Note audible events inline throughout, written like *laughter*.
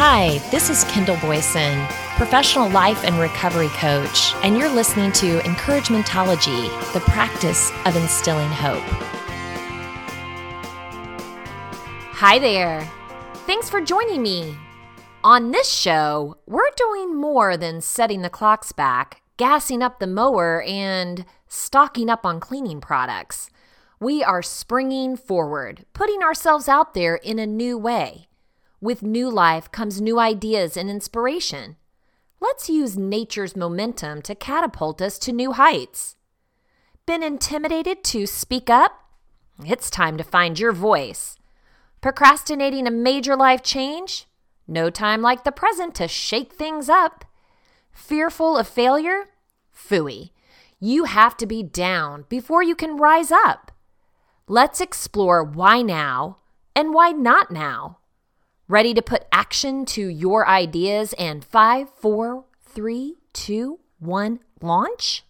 Hi, this is Kendall Boyson, professional life and recovery coach, and you're listening to Encouragementology, the practice of instilling hope. Hi there. Thanks for joining me. On this show, we're doing more than setting the clocks back, gassing up the mower, and stocking up on cleaning products. We are springing forward, putting ourselves out there in a new way. With new life comes new ideas and inspiration. Let's use nature's momentum to catapult us to new heights. Been intimidated to speak up? It's time to find your voice. Procrastinating a major life change? No time like the present to shake things up. Fearful of failure? Fooey. You have to be down before you can rise up. Let's explore why now and why not now. Ready to put action to your ideas and five, four, three, two, one, launch?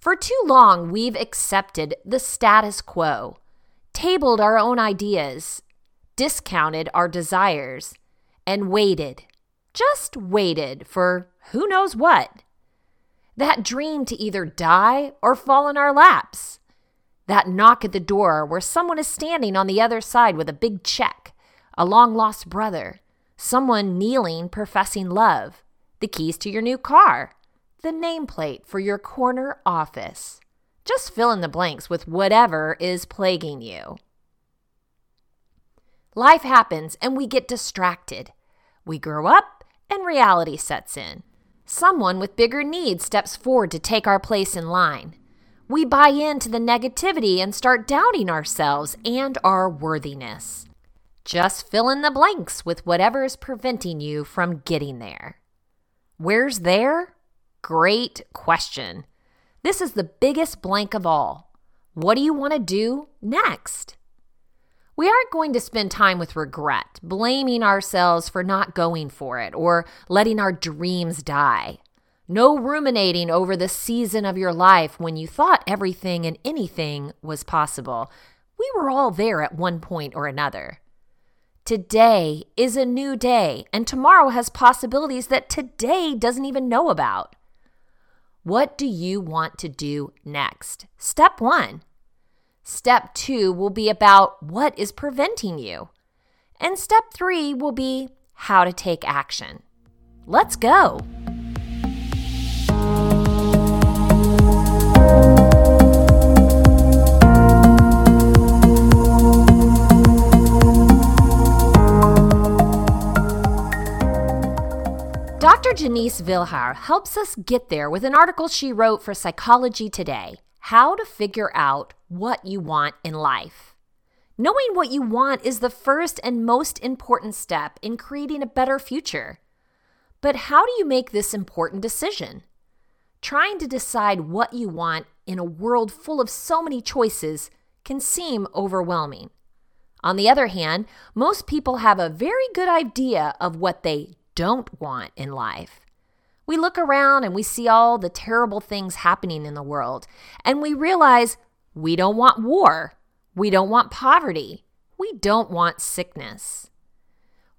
For too long, we've accepted the status quo, tabled our own ideas, discounted our desires, and waited, just waited for who knows what. That dream to either die or fall in our laps. That knock at the door where someone is standing on the other side with a big check a long lost brother, someone kneeling professing love, the keys to your new car, the nameplate for your corner office. Just fill in the blanks with whatever is plaguing you. Life happens and we get distracted. We grow up and reality sets in. Someone with bigger needs steps forward to take our place in line. We buy into the negativity and start doubting ourselves and our worthiness. Just fill in the blanks with whatever is preventing you from getting there. Where's there? Great question. This is the biggest blank of all. What do you want to do next? We aren't going to spend time with regret, blaming ourselves for not going for it or letting our dreams die. No ruminating over the season of your life when you thought everything and anything was possible. We were all there at one point or another. Today is a new day, and tomorrow has possibilities that today doesn't even know about. What do you want to do next? Step one. Step two will be about what is preventing you. And step three will be how to take action. Let's go. Dr. Janice Vilhauer helps us get there with an article she wrote for Psychology Today How to Figure Out What You Want in Life. Knowing what you want is the first and most important step in creating a better future. But how do you make this important decision? Trying to decide what you want in a world full of so many choices can seem overwhelming. On the other hand, most people have a very good idea of what they don't want in life. We look around and we see all the terrible things happening in the world, and we realize we don't want war. We don't want poverty. We don't want sickness.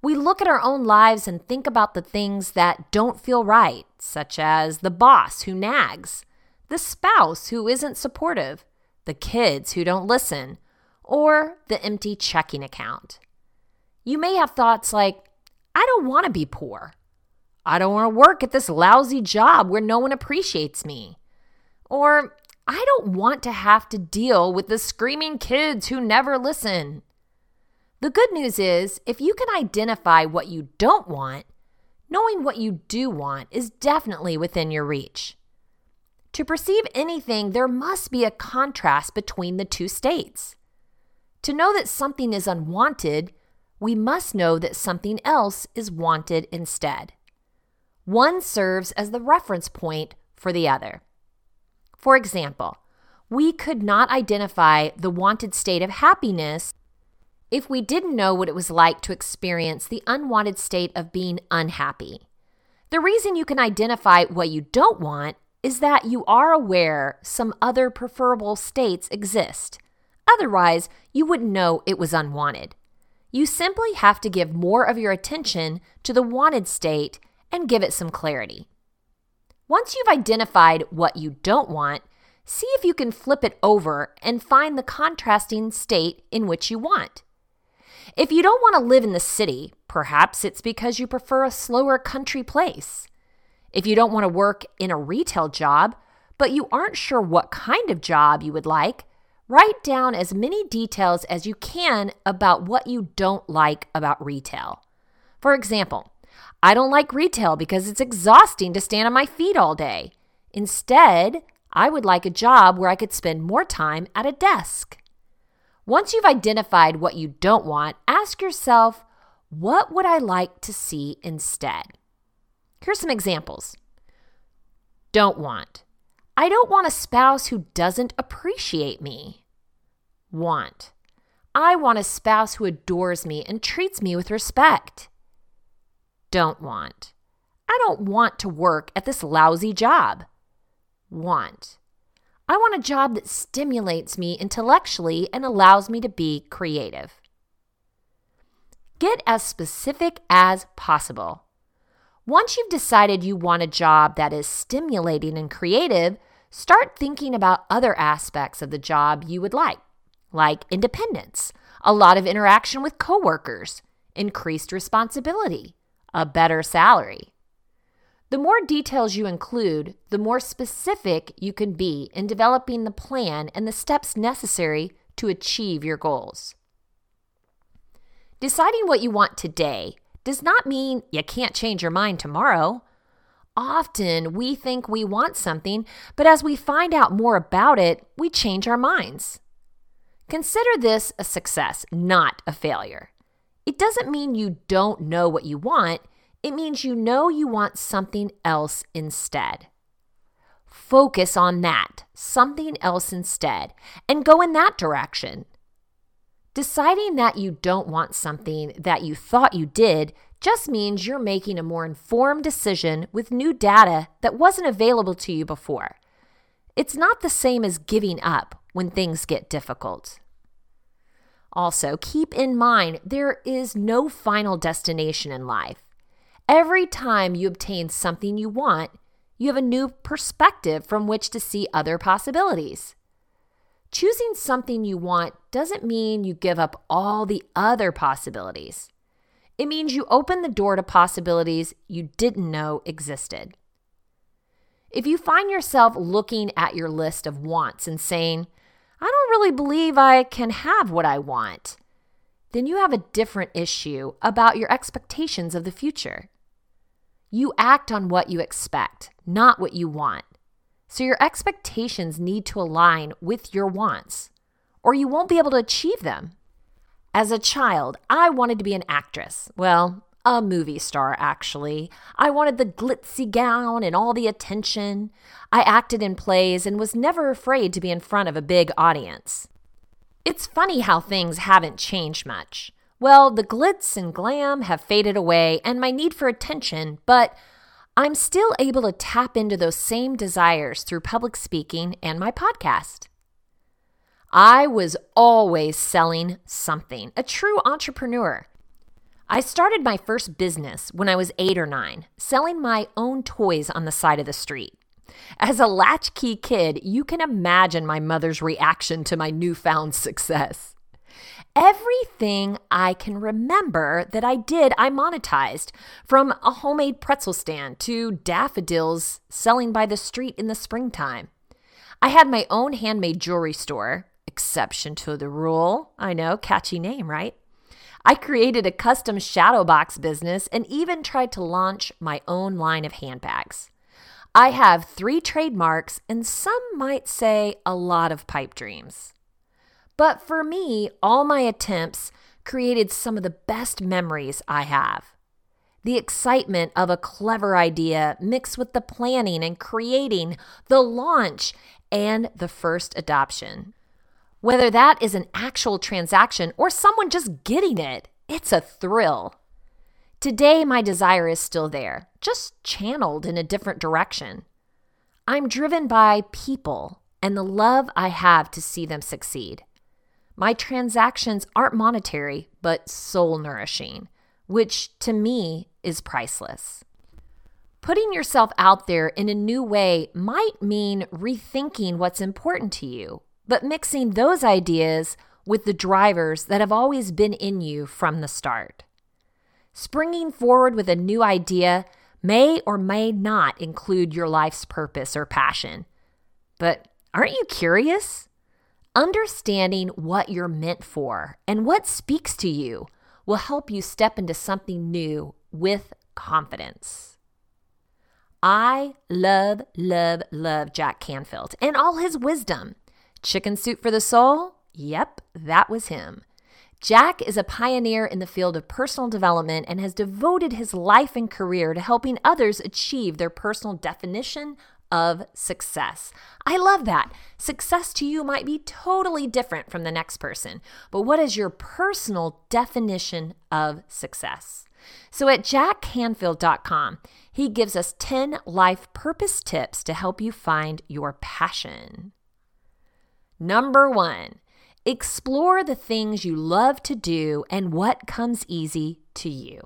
We look at our own lives and think about the things that don't feel right, such as the boss who nags, the spouse who isn't supportive, the kids who don't listen, or the empty checking account. You may have thoughts like, I don't want to be poor. I don't want to work at this lousy job where no one appreciates me. Or I don't want to have to deal with the screaming kids who never listen. The good news is, if you can identify what you don't want, knowing what you do want is definitely within your reach. To perceive anything, there must be a contrast between the two states. To know that something is unwanted we must know that something else is wanted instead. One serves as the reference point for the other. For example, we could not identify the wanted state of happiness if we didn't know what it was like to experience the unwanted state of being unhappy. The reason you can identify what you don't want is that you are aware some other preferable states exist. Otherwise, you wouldn't know it was unwanted. You simply have to give more of your attention to the wanted state and give it some clarity. Once you've identified what you don't want, see if you can flip it over and find the contrasting state in which you want. If you don't want to live in the city, perhaps it's because you prefer a slower country place. If you don't want to work in a retail job, but you aren't sure what kind of job you would like, write down as many details as you can about what you don't like about retail. For example, I don't like retail because it's exhausting to stand on my feet all day. Instead, I would like a job where I could spend more time at a desk. Once you've identified what you don't want, ask yourself, what would I like to see instead? Here's some examples. Don't want. I don't want a spouse who doesn't appreciate me. Want. I want a spouse who adores me and treats me with respect. Don't want. I don't want to work at this lousy job. Want. I want a job that stimulates me intellectually and allows me to be creative. Get as specific as possible. Once you've decided you want a job that is stimulating and creative, start thinking about other aspects of the job you would like, like independence, a lot of interaction with coworkers, increased responsibility, a better salary. The more details you include, the more specific you can be in developing the plan and the steps necessary to achieve your goals. Deciding what you want today does not mean you can't change your mind tomorrow. Often we think we want something, but as we find out more about it, we change our minds. Consider this a success, not a failure. It doesn't mean you don't know what you want, it means you know you want something else instead. Focus on that, something else instead, and go in that direction. Deciding that you don't want something that you thought you did just means you're making a more informed decision with new data that wasn't available to you before. It's not the same as giving up when things get difficult. Also, keep in mind there is no final destination in life. Every time you obtain something you want, you have a new perspective from which to see other possibilities. Choosing something you want doesn't mean you give up all the other possibilities. It means you open the door to possibilities you didn't know existed. If you find yourself looking at your list of wants and saying, I don't really believe I can have what I want, then you have a different issue about your expectations of the future. You act on what you expect, not what you want. So your expectations need to align with your wants, or you won't be able to achieve them. As a child, I wanted to be an actress. Well, a movie star, actually. I wanted the glitzy gown and all the attention. I acted in plays and was never afraid to be in front of a big audience. It's funny how things haven't changed much. Well, the glitz and glam have faded away and my need for attention, but I'm still able to tap into those same desires through public speaking and my podcast. I was always selling something, a true entrepreneur. I started my first business when I was eight or nine, selling my own toys on the side of the street. As a latchkey kid, you can imagine my mother's reaction to my newfound *laughs* success. Everything I can remember that I did, I monetized from a homemade pretzel stand to daffodils selling by the street in the springtime. I had my own handmade jewelry store, exception to the rule. I know, catchy name, right? I created a custom shadow box business and even tried to launch my own line of handbags. I have three trademarks and some might say a lot of pipe dreams. But for me, all my attempts created some of the best memories I have. The excitement of a clever idea mixed with the planning and creating, the launch, and the first adoption. Whether that is an actual transaction or someone just getting it, it's a thrill. Today, my desire is still there, just channeled in a different direction. I'm driven by people and the love I have to see them succeed. My transactions aren't monetary, but soul nourishing, which to me is priceless. Putting yourself out there in a new way might mean rethinking what's important to you, but mixing those ideas with the drivers that have always been in you from the start. Springing forward with a new idea may or may not include your life's purpose or passion. But aren't you curious? Understanding what you're meant for and what speaks to you will help you step into something new with confidence. I love, love, love Jack Canfield and all his wisdom. Chicken soup for the soul? Yep, that was him. Jack is a pioneer in the field of personal development and has devoted his life and career to helping others achieve their personal definition of success. I love that. Success to you might be totally different from the next person, but what is your personal definition of success? So at jackcanfield.com, he gives us 10 life purpose tips to help you find your passion. Number one, Explore the things you love to do and what comes easy to you.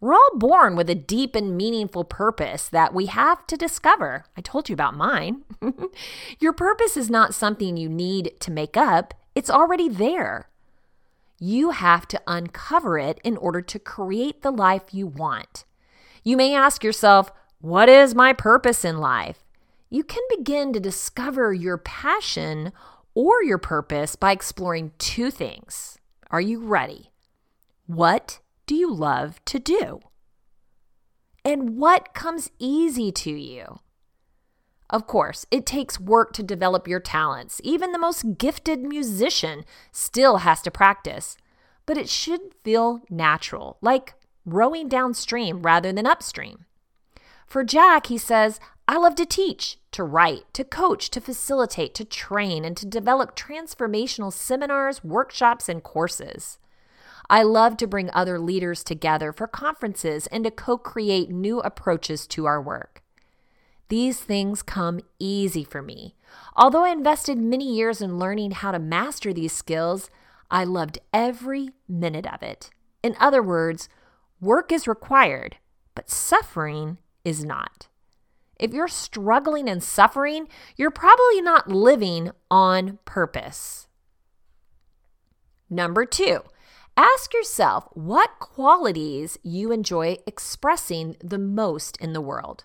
We're all born with a deep and meaningful purpose that we have to discover. I told you about mine. *laughs* Your purpose is not something you need to make up, it's already there. You have to uncover it in order to create the life you want. You may ask yourself, What is my purpose in life? You can begin to discover your passion or your purpose by exploring two things. Are you ready? What do you love to do? And what comes easy to you? Of course, it takes work to develop your talents. Even the most gifted musician still has to practice. But it should feel natural, like rowing downstream rather than upstream. For Jack, he says, I love to teach, to write, to coach, to facilitate, to train, and to develop transformational seminars, workshops, and courses. I love to bring other leaders together for conferences and to co create new approaches to our work. These things come easy for me. Although I invested many years in learning how to master these skills, I loved every minute of it. In other words, work is required, but suffering is not. If you're struggling and suffering, you're probably not living on purpose. Number two, ask yourself what qualities you enjoy expressing the most in the world.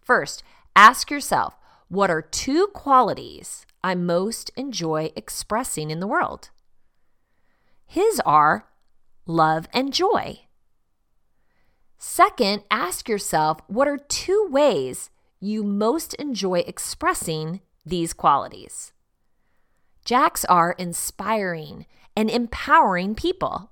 First, ask yourself what are two qualities I most enjoy expressing in the world? His are love and joy. Second, ask yourself what are two ways you most enjoy expressing these qualities? Jack's are inspiring and empowering people.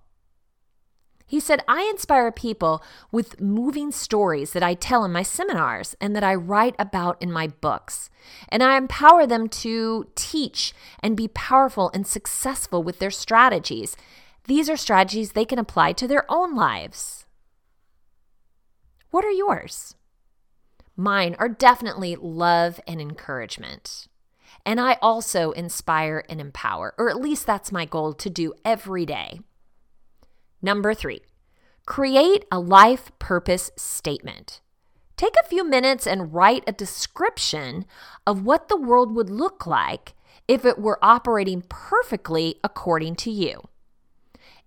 He said, I inspire people with moving stories that I tell in my seminars and that I write about in my books. And I empower them to teach and be powerful and successful with their strategies. These are strategies they can apply to their own lives. What are yours? Mine are definitely love and encouragement. And I also inspire and empower, or at least that's my goal to do every day. Number three, create a life purpose statement. Take a few minutes and write a description of what the world would look like if it were operating perfectly according to you.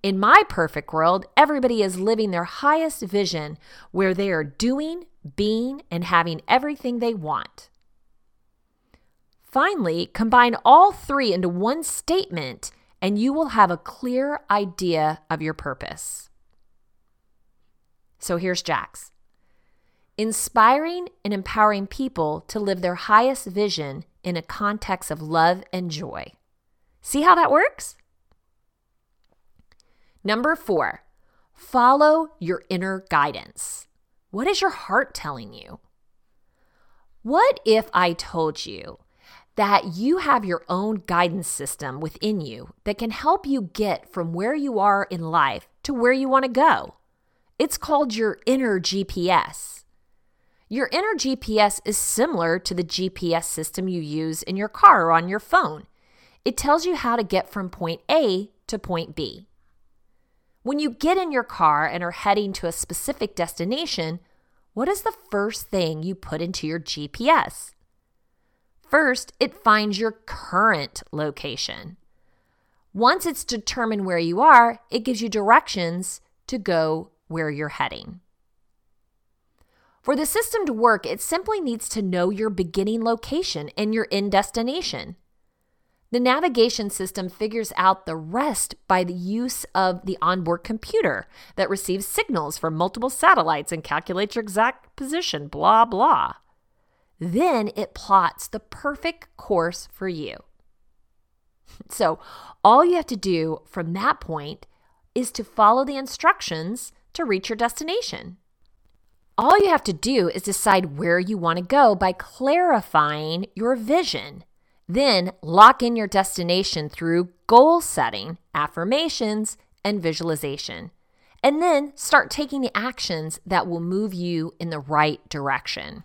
In my perfect world, everybody is living their highest vision where they are doing, being, and having everything they want. Finally, combine all three into one statement, and you will have a clear idea of your purpose. So here's Jack's inspiring and empowering people to live their highest vision in a context of love and joy. See how that works? Number four, follow your inner guidance. What is your heart telling you? What if I told you that you have your own guidance system within you that can help you get from where you are in life to where you want to go? It's called your inner GPS. Your inner GPS is similar to the GPS system you use in your car or on your phone. It tells you how to get from point A to point B. When you get in your car and are heading to a specific destination, what is the first thing you put into your GPS? First, it finds your current location. Once it's determined where you are, it gives you directions to go where you're heading. For the system to work, it simply needs to know your beginning location and your end destination. The navigation system figures out the rest by the use of the onboard computer that receives signals from multiple satellites and calculates your exact position, blah, blah. Then it plots the perfect course for you. *laughs* So, all you have to do from that point is to follow the instructions to reach your destination. All you have to do is decide where you want to go by clarifying your vision. Then lock in your destination through goal setting, affirmations, and visualization. And then start taking the actions that will move you in the right direction.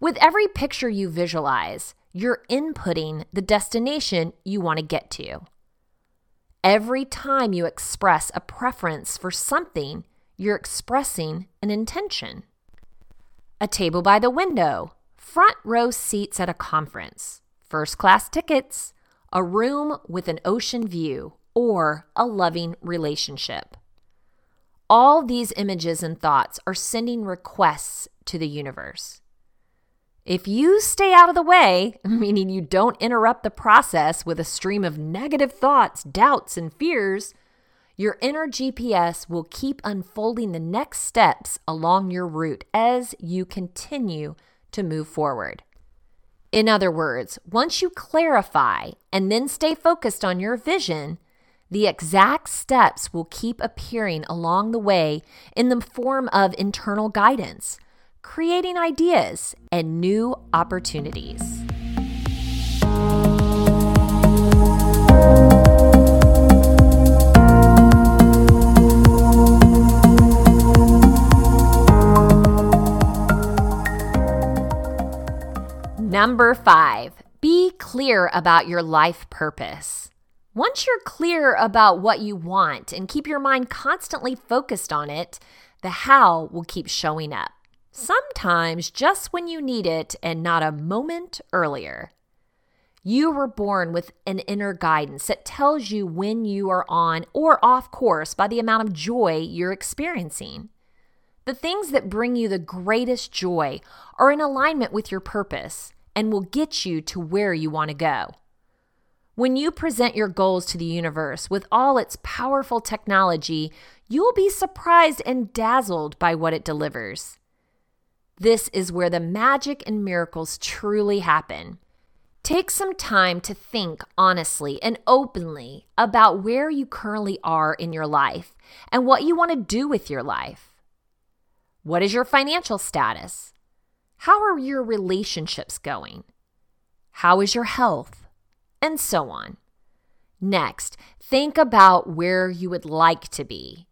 With every picture you visualize, you're inputting the destination you want to get to. Every time you express a preference for something, you're expressing an intention. A table by the window, front row seats at a conference, first class tickets, a room with an ocean view, or a loving relationship. All these images and thoughts are sending requests to the universe. If you stay out of the way, *laughs* meaning you don't interrupt the process with a stream of negative thoughts, doubts, and fears, your inner GPS will keep unfolding the next steps along your route as you continue to move forward. In other words, once you clarify and then stay focused on your vision, the exact steps will keep appearing along the way in the form of internal guidance creating ideas and new opportunities. Number five, be clear about your life purpose. Once you're clear about what you want and keep your mind constantly focused on it, the how will keep showing up sometimes just when you need it and not a moment earlier. You were born with an inner guidance that tells you when you are on or off course by the amount of joy you're experiencing. The things that bring you the greatest joy are in alignment with your purpose and will get you to where you want to go. When you present your goals to the universe with all its powerful technology, you'll be surprised and dazzled by what it delivers. This is where the magic and miracles truly happen. Take some time to think honestly and openly about where you currently are in your life and what you want to do with your life. What is your financial status? How are your relationships going? How is your health? And so on. Next, think about where you would like to be.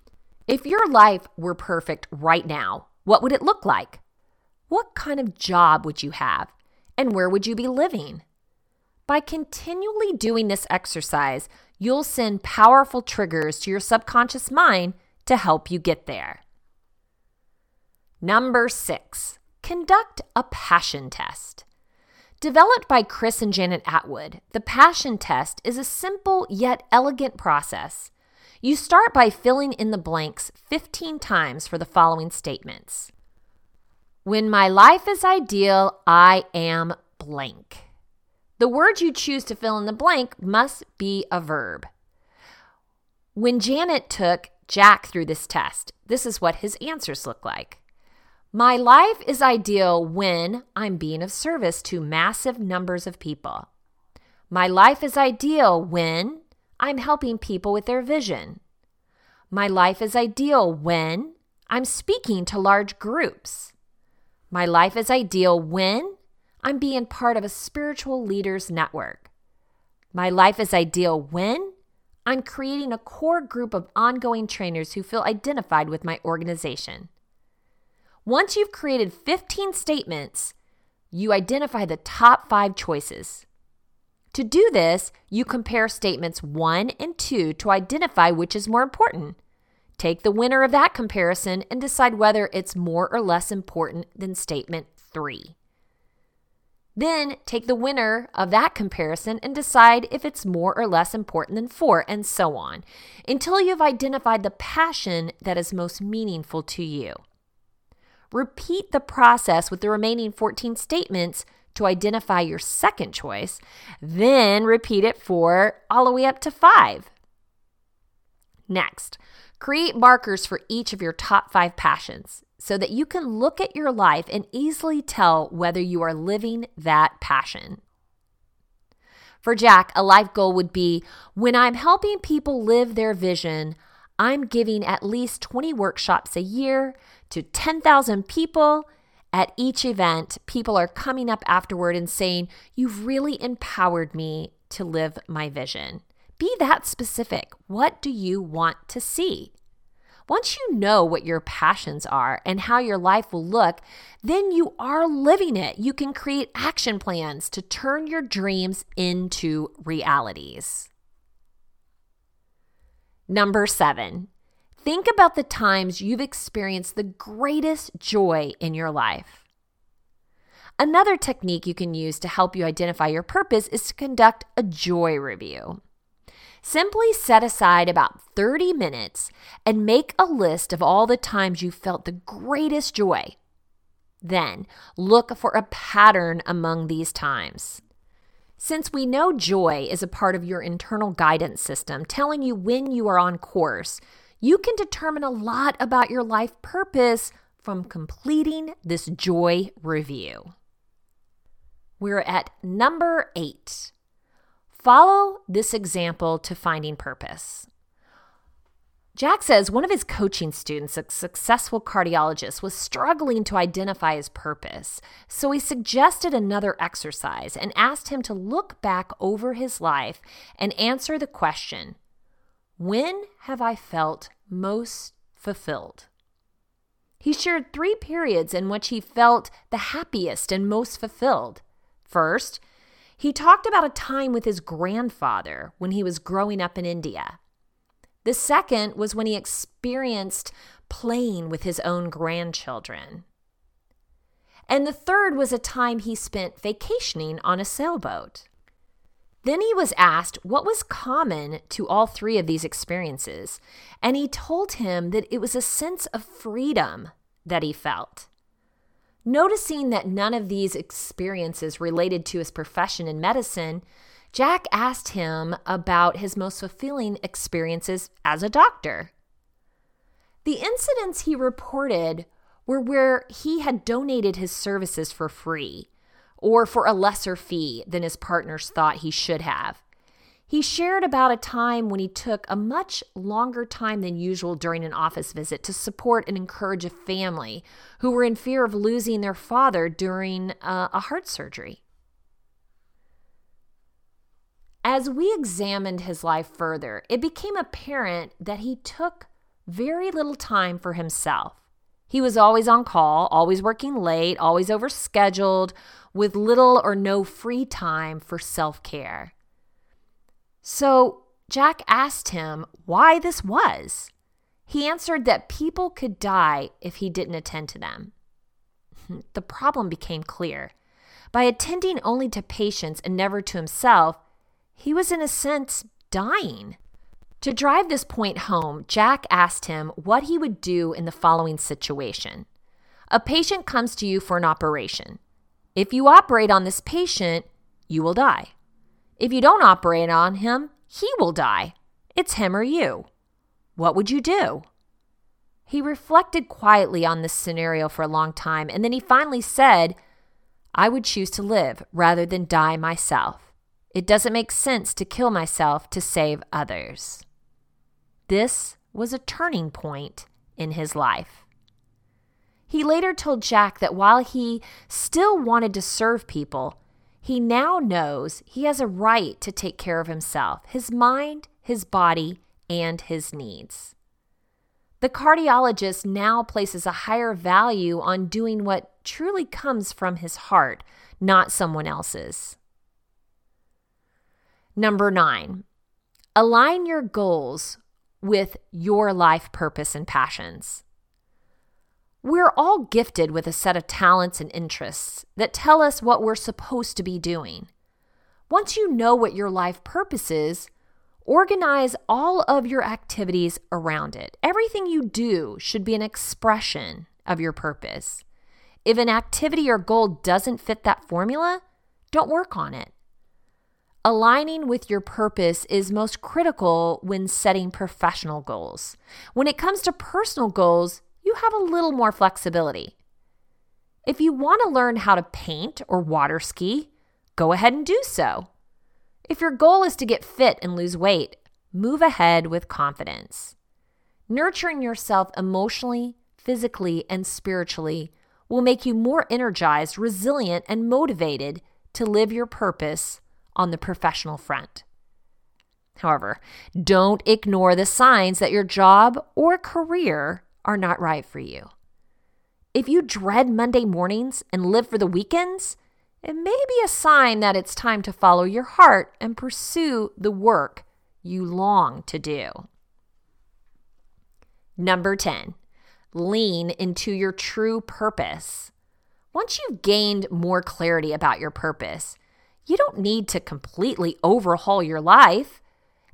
If your life were perfect right now, what would it look like? What kind of job would you have? And where would you be living? By continually doing this exercise, you'll send powerful triggers to your subconscious mind to help you get there. Number six, conduct a passion test. Developed by Chris and Janet Attwood, the passion test is a simple yet elegant process. You start by filling in the blanks 15 times for the following statements when my life is ideal, I am blank. The word you choose to fill in the blank must be a verb. When Janet took Jack through this test, this is what his answers look like. My life is ideal when I'm being of service to massive numbers of people. My life is ideal when I'm helping people with their vision. My life is ideal when I'm speaking to large groups. My life is ideal when I'm being part of a spiritual leaders network. My life is ideal when I'm creating a core group of ongoing trainers who feel identified with my organization. Once you've created 15 statements, you identify the top five choices. To do this, you compare statements 1 and 2 to identify which is more important. Take the winner of that comparison and decide whether it's more or less important than statement 3. Then take the winner of that comparison and decide if it's more or less important than 4, and so on, until you've identified the passion that is most meaningful to you. Repeat the process with the remaining 14 statements to identify your second choice, then repeat it for all the way up to 5. Next, Create markers for each of your top five passions so that you can look at your life and easily tell whether you are living that passion. For Jack, a life goal would be when I'm helping people live their vision, I'm giving at least 20 workshops a year to 10,000 people. At each event, people are coming up afterward and saying, You've really empowered me to live my vision. Be that specific. What do you want to see? Once you know what your passions are and how your life will look, then you are living it. You can create action plans to turn your dreams into realities. Number seven, think about the times you've experienced the greatest joy in your life. Another technique you can use to help you identify your purpose is to conduct a joy review. Simply set aside about 30 minutes and make a list of all the times you felt the greatest joy. Then look for a pattern among these times. Since we know joy is a part of your internal guidance system, telling you when you are on course, you can determine a lot about your life purpose from completing this joy review. We're at number eight Follow this example to finding purpose. Jack says one of his coaching students, a successful cardiologist, was struggling to identify his purpose. So he suggested another exercise and asked him to look back over his life and answer the question When have I felt most fulfilled? He shared three periods in which he felt the happiest and most fulfilled. First, he talked about a time with his grandfather when he was growing up in India. The second was when he experienced playing with his own grandchildren. And the third was a time he spent vacationing on a sailboat. Then he was asked what was common to all three of these experiences, and he told him that it was a sense of freedom that he felt. Noticing that none of these experiences related to his profession in medicine, Jack asked him about his most fulfilling experiences as a doctor. The incidents he reported were where he had donated his services for free or for a lesser fee than his partners thought he should have. He shared about a time when he took a much longer time than usual during an office visit to support and encourage a family who were in fear of losing their father during uh, a heart surgery. As we examined his life further, it became apparent that he took very little time for himself. He was always on call, always working late, always overscheduled, with little or no free time for self care. So Jack asked him why this was. He answered that people could die if he didn't attend to them. *laughs* The problem became clear. By attending only to patients and never to himself, he was in a sense dying. To drive this point home, Jack asked him what he would do in the following situation. A patient comes to you for an operation. If you operate on this patient, you will die. If you don't operate on him, he will die. It's him or you. What would you do? He reflected quietly on this scenario for a long time, and then he finally said, I would choose to live rather than die myself. It doesn't make sense to kill myself to save others. This was a turning point in his life. He later told Jack that while he still wanted to serve people, he now knows he has a right to take care of himself, his mind, his body, and his needs. The cardiologist now places a higher value on doing what truly comes from his heart, not someone else's. Number nine, align your goals with your life purpose and passions. We're all gifted with a set of talents and interests that tell us what we're supposed to be doing. Once you know what your life purpose is, organize all of your activities around it. Everything you do should be an expression of your purpose. If an activity or goal doesn't fit that formula, don't work on it. Aligning with your purpose is most critical when setting professional goals. When it comes to personal goals, you have a little more flexibility. If you want to learn how to paint or water ski, go ahead and do so. If your goal is to get fit and lose weight, move ahead with confidence. Nurturing yourself emotionally, physically, and spiritually will make you more energized, resilient, and motivated to live your purpose on the professional front. However, don't ignore the signs that your job or career are not right for you. If you dread Monday mornings and live for the weekends, it may be a sign that it's time to follow your heart and pursue the work you long to do. Number 10, lean into your true purpose. Once you've gained more clarity about your purpose, you don't need to completely overhaul your life.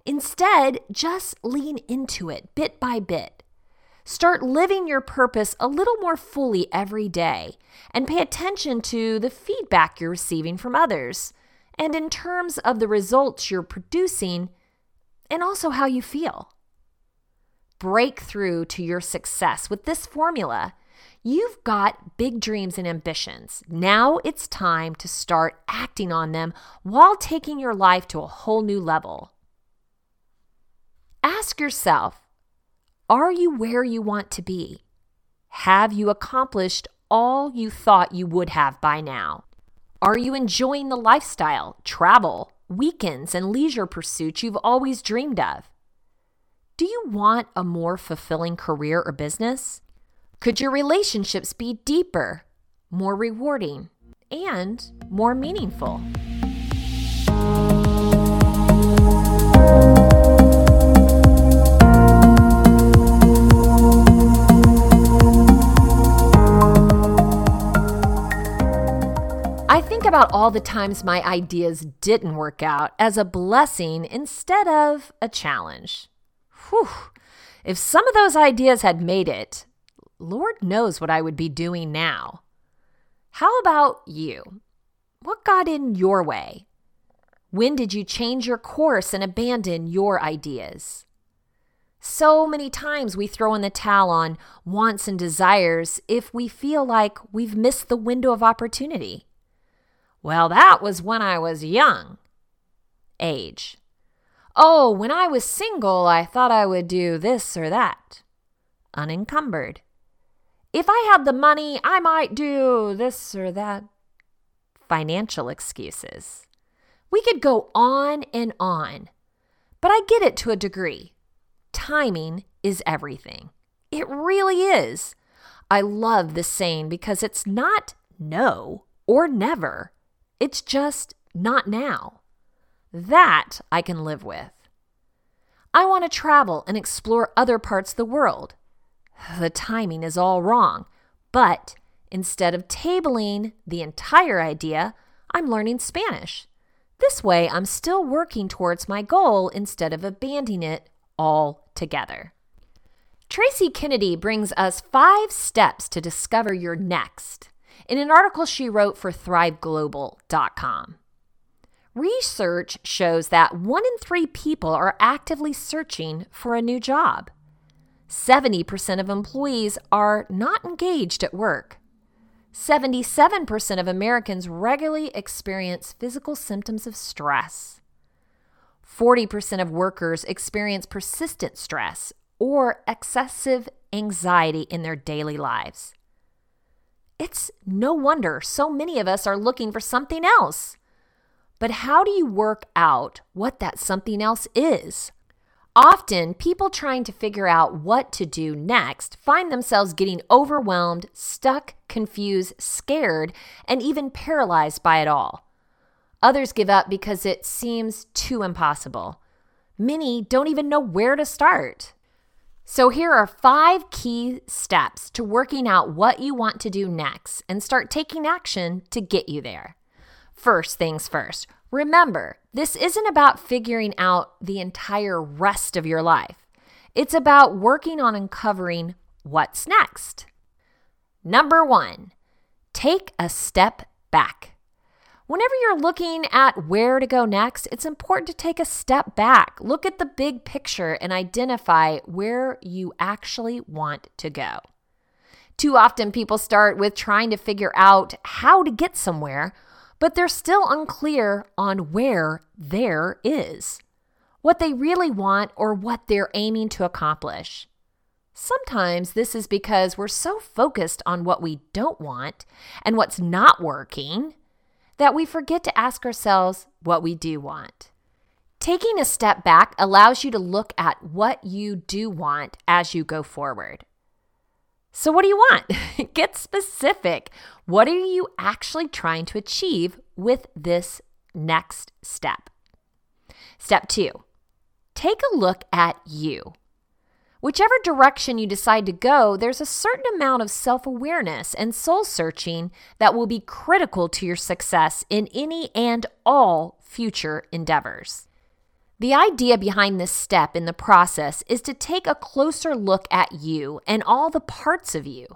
Instead, just lean into it bit by bit. Start living your purpose a little more fully every day and pay attention to the feedback you're receiving from others and in terms of the results you're producing and also how you feel. Break through to your success with this formula. You've got big dreams and ambitions. Now it's time to start acting on them while taking your life to a whole new level. Ask yourself are you where you want to be? Have you accomplished all you thought you would have by now? Are you enjoying the lifestyle, travel, weekends, and leisure pursuits you've always dreamed of? Do you want a more fulfilling career or business? Could your relationships be deeper, more rewarding, and more meaningful? I think about all the times my ideas didn't work out as a blessing instead of a challenge. Whew. If some of those ideas had made it, Lord knows what I would be doing now. How about you? What got in your way? When did you change your course and abandon your ideas? So many times we throw in the towel on wants and desires if we feel like we've missed the window of opportunity. Well, that was when I was young. Age. Oh, when I was single, I thought I would do this or that. Unencumbered. If I had the money, I might do this or that. Financial excuses. We could go on and on, but I get it to a degree. Timing is everything. It really is. I love this saying because it's not no or never. It's just not now. That I can live with. I want to travel and explore other parts of the world. The timing is all wrong, but instead of tabling the entire idea, I'm learning Spanish. This way, I'm still working towards my goal instead of abandoning it altogether. Tracy Kennedy brings us five steps to discover your next in an article she wrote for ThriveGlobal.com. Research shows that one in three people are actively searching for a new job. 70% of employees are not engaged at work. 77% of Americans regularly experience physical symptoms of stress. 40% of workers experience persistent stress or excessive anxiety in their daily lives. It's no wonder so many of us are looking for something else. But how do you work out what that something else is? Often, people trying to figure out what to do next find themselves getting overwhelmed, stuck, confused, scared, and even paralyzed by it all. Others give up because it seems too impossible. Many don't even know where to start. So, here are five key steps to working out what you want to do next and start taking action to get you there. First things first, remember this isn't about figuring out the entire rest of your life, it's about working on uncovering what's next. Number one, take a step back. Whenever you're looking at where to go next, it's important to take a step back, look at the big picture, and identify where you actually want to go. Too often, people start with trying to figure out how to get somewhere, but they're still unclear on where there is, what they really want, or what they're aiming to accomplish. Sometimes this is because we're so focused on what we don't want and what's not working that we forget to ask ourselves what we do want. Taking a step back allows you to look at what you do want as you go forward. So, what do you want? *laughs* Get specific. What are you actually trying to achieve with this next step? Step two, take a look at you. Whichever direction you decide to go, there's a certain amount of self awareness and soul searching that will be critical to your success in any and all future endeavors. The idea behind this step in the process is to take a closer look at you and all the parts of you.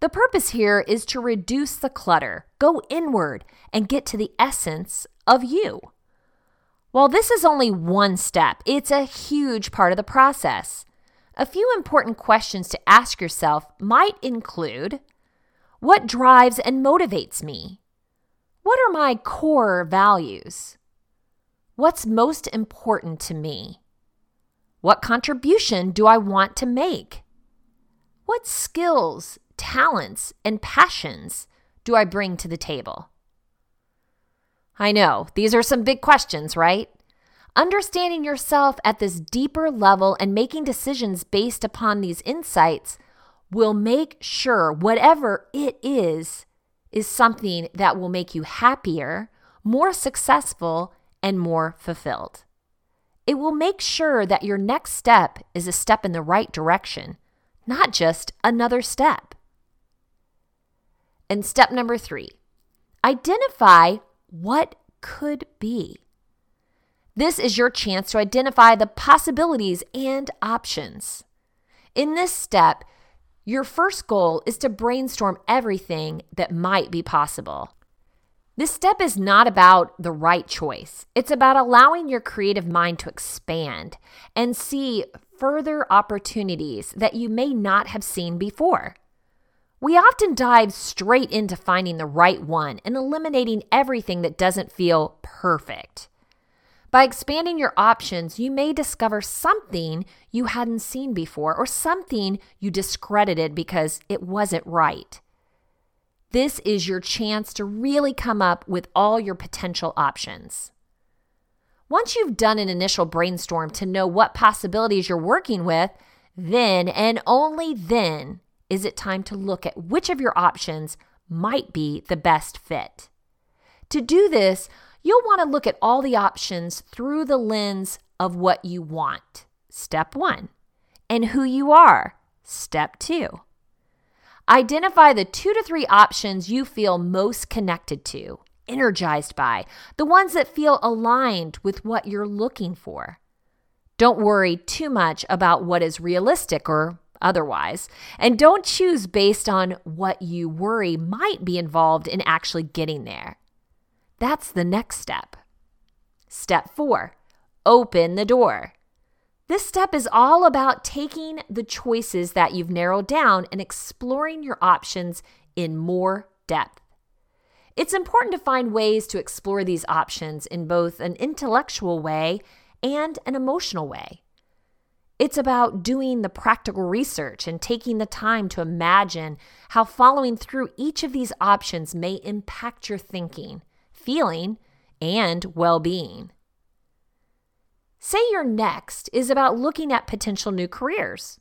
The purpose here is to reduce the clutter, go inward, and get to the essence of you. While this is only one step, it's a huge part of the process. A few important questions to ask yourself might include What drives and motivates me? What are my core values? What's most important to me? What contribution do I want to make? What skills, talents, and passions do I bring to the table? I know, these are some big questions, right? Understanding yourself at this deeper level and making decisions based upon these insights will make sure whatever it is is something that will make you happier, more successful, and more fulfilled. It will make sure that your next step is a step in the right direction, not just another step. And step number three identify what could be. This is your chance to identify the possibilities and options. In this step, your first goal is to brainstorm everything that might be possible. This step is not about the right choice. It's about allowing your creative mind to expand and see further opportunities that you may not have seen before. We often dive straight into finding the right one and eliminating everything that doesn't feel perfect. By expanding your options, you may discover something you hadn't seen before or something you discredited because it wasn't right. This is your chance to really come up with all your potential options. Once you've done an initial brainstorm to know what possibilities you're working with, then and only then is it time to look at which of your options might be the best fit. To do this, you'll want to look at all the options through the lens of what you want, step one, and who you are, step two. Identify the two to three options you feel most connected to, energized by, the ones that feel aligned with what you're looking for. Don't worry too much about what is realistic or otherwise, and don't choose based on what you worry might be involved in actually getting there. That's the next step. Step four, open the door. This step is all about taking the choices that you've narrowed down and exploring your options in more depth. It's important to find ways to explore these options in both an intellectual way and an emotional way. It's about doing the practical research and taking the time to imagine how following through each of these options may impact your thinking feeling, and well being. Say your next is about looking at potential new careers.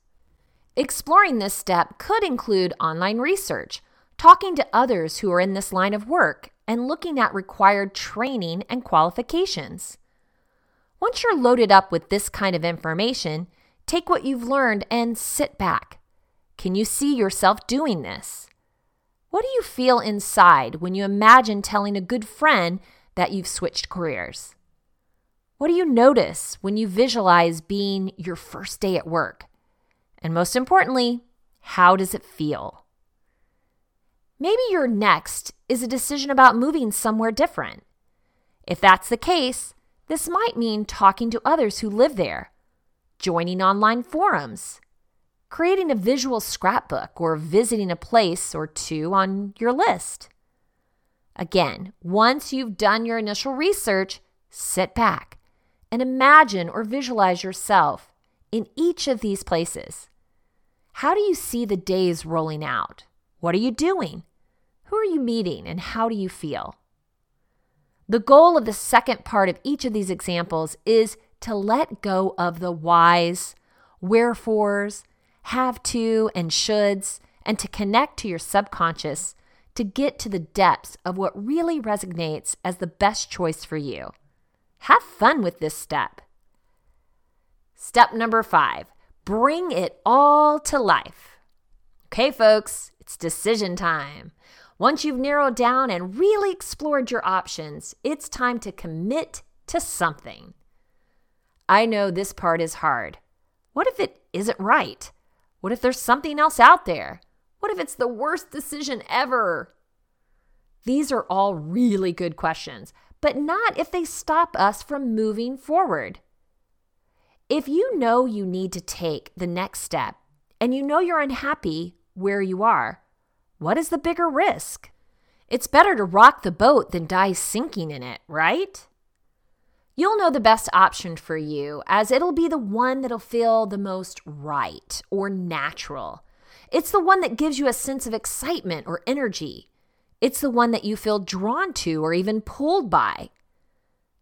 Exploring this step could include online research, talking to others who are in this line of work, and looking at required training and qualifications. Once you're loaded up with this kind of information, take what you've learned and sit back. Can you see yourself doing this? What do you feel inside when you imagine telling a good friend that you've switched careers? What do you notice when you visualize being your first day at work? And most importantly, how does it feel? Maybe your next is a decision about moving somewhere different. If that's the case, this might mean talking to others who live there, joining online forums, creating a visual scrapbook, or visiting a place or two on your list. Again, once you've done your initial research, sit back and imagine or visualize yourself in each of these places. How do you see the days rolling out? What are you doing? Who are you meeting and how do you feel? The goal of the second part of each of these examples is to let go of the whys, wherefores, have to, and shoulds, and to connect to your subconscious to get to the depths of what really resonates as the best choice for you. Have fun with this step. Step number five bring it all to life. Okay, folks, it's decision time. Once you've narrowed down and really explored your options, it's time to commit to something. I know this part is hard. What if it isn't right? What if there's something else out there? What if it's the worst decision ever? These are all really good questions, but not if they stop us from moving forward. If you know you need to take the next step and you know you're unhappy where you are, what is the bigger risk? It's better to rock the boat than die sinking in it, right? You'll know the best option for you as it'll be the one that'll feel the most right or natural. It's the one that gives you a sense of excitement or energy. It's the one that you feel drawn to or even pulled by.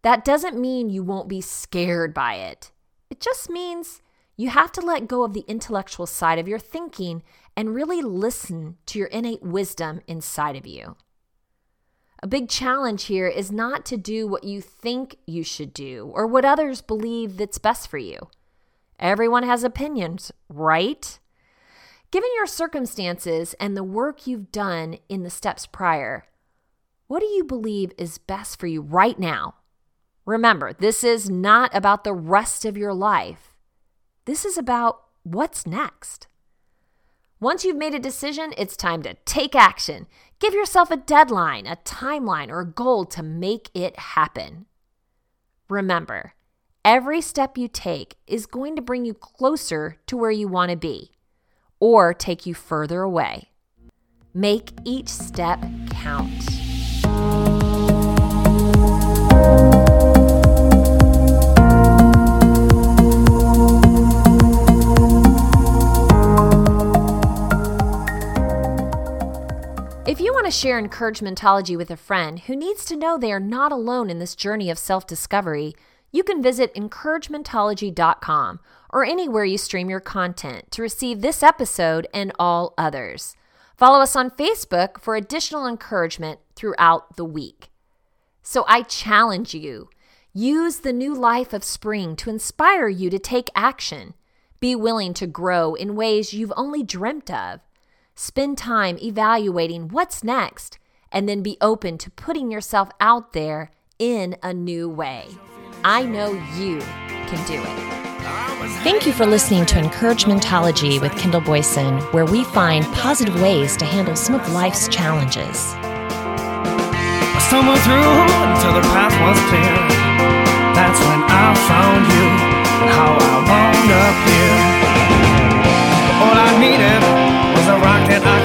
That doesn't mean you won't be scared by it. It just means you have to let go of the intellectual side of your thinking and really listen to your innate wisdom inside of you. A big challenge here is not to do what you think you should do or what others believe that's best for you. Everyone has opinions, right? Given your circumstances and the work you've done in the steps prior, what do you believe is best for you right now? Remember, this is not about the rest of your life. This is about what's next. Once you've made a decision, it's time to take action. Give yourself a deadline, a timeline, or a goal to make it happen. Remember, every step you take is going to bring you closer to where you want to be or take you further away. Make each step count. If you want to share encouragementology with a friend who needs to know they are not alone in this journey of self discovery, you can visit encouragementology.com or anywhere you stream your content to receive this episode and all others. Follow us on Facebook for additional encouragement throughout the week. So I challenge you use the new life of spring to inspire you to take action. Be willing to grow in ways you've only dreamt of. Spend time evaluating what's next, and then be open to putting yourself out there in a new way. I know you can do it. Thank you for listening to Encouragementology with Kendall Boyson, where we find positive ways to handle some of life's challenges. I stumbled through until the path was clear. That's when I found you and how I wound up here. All I needed was a rock that I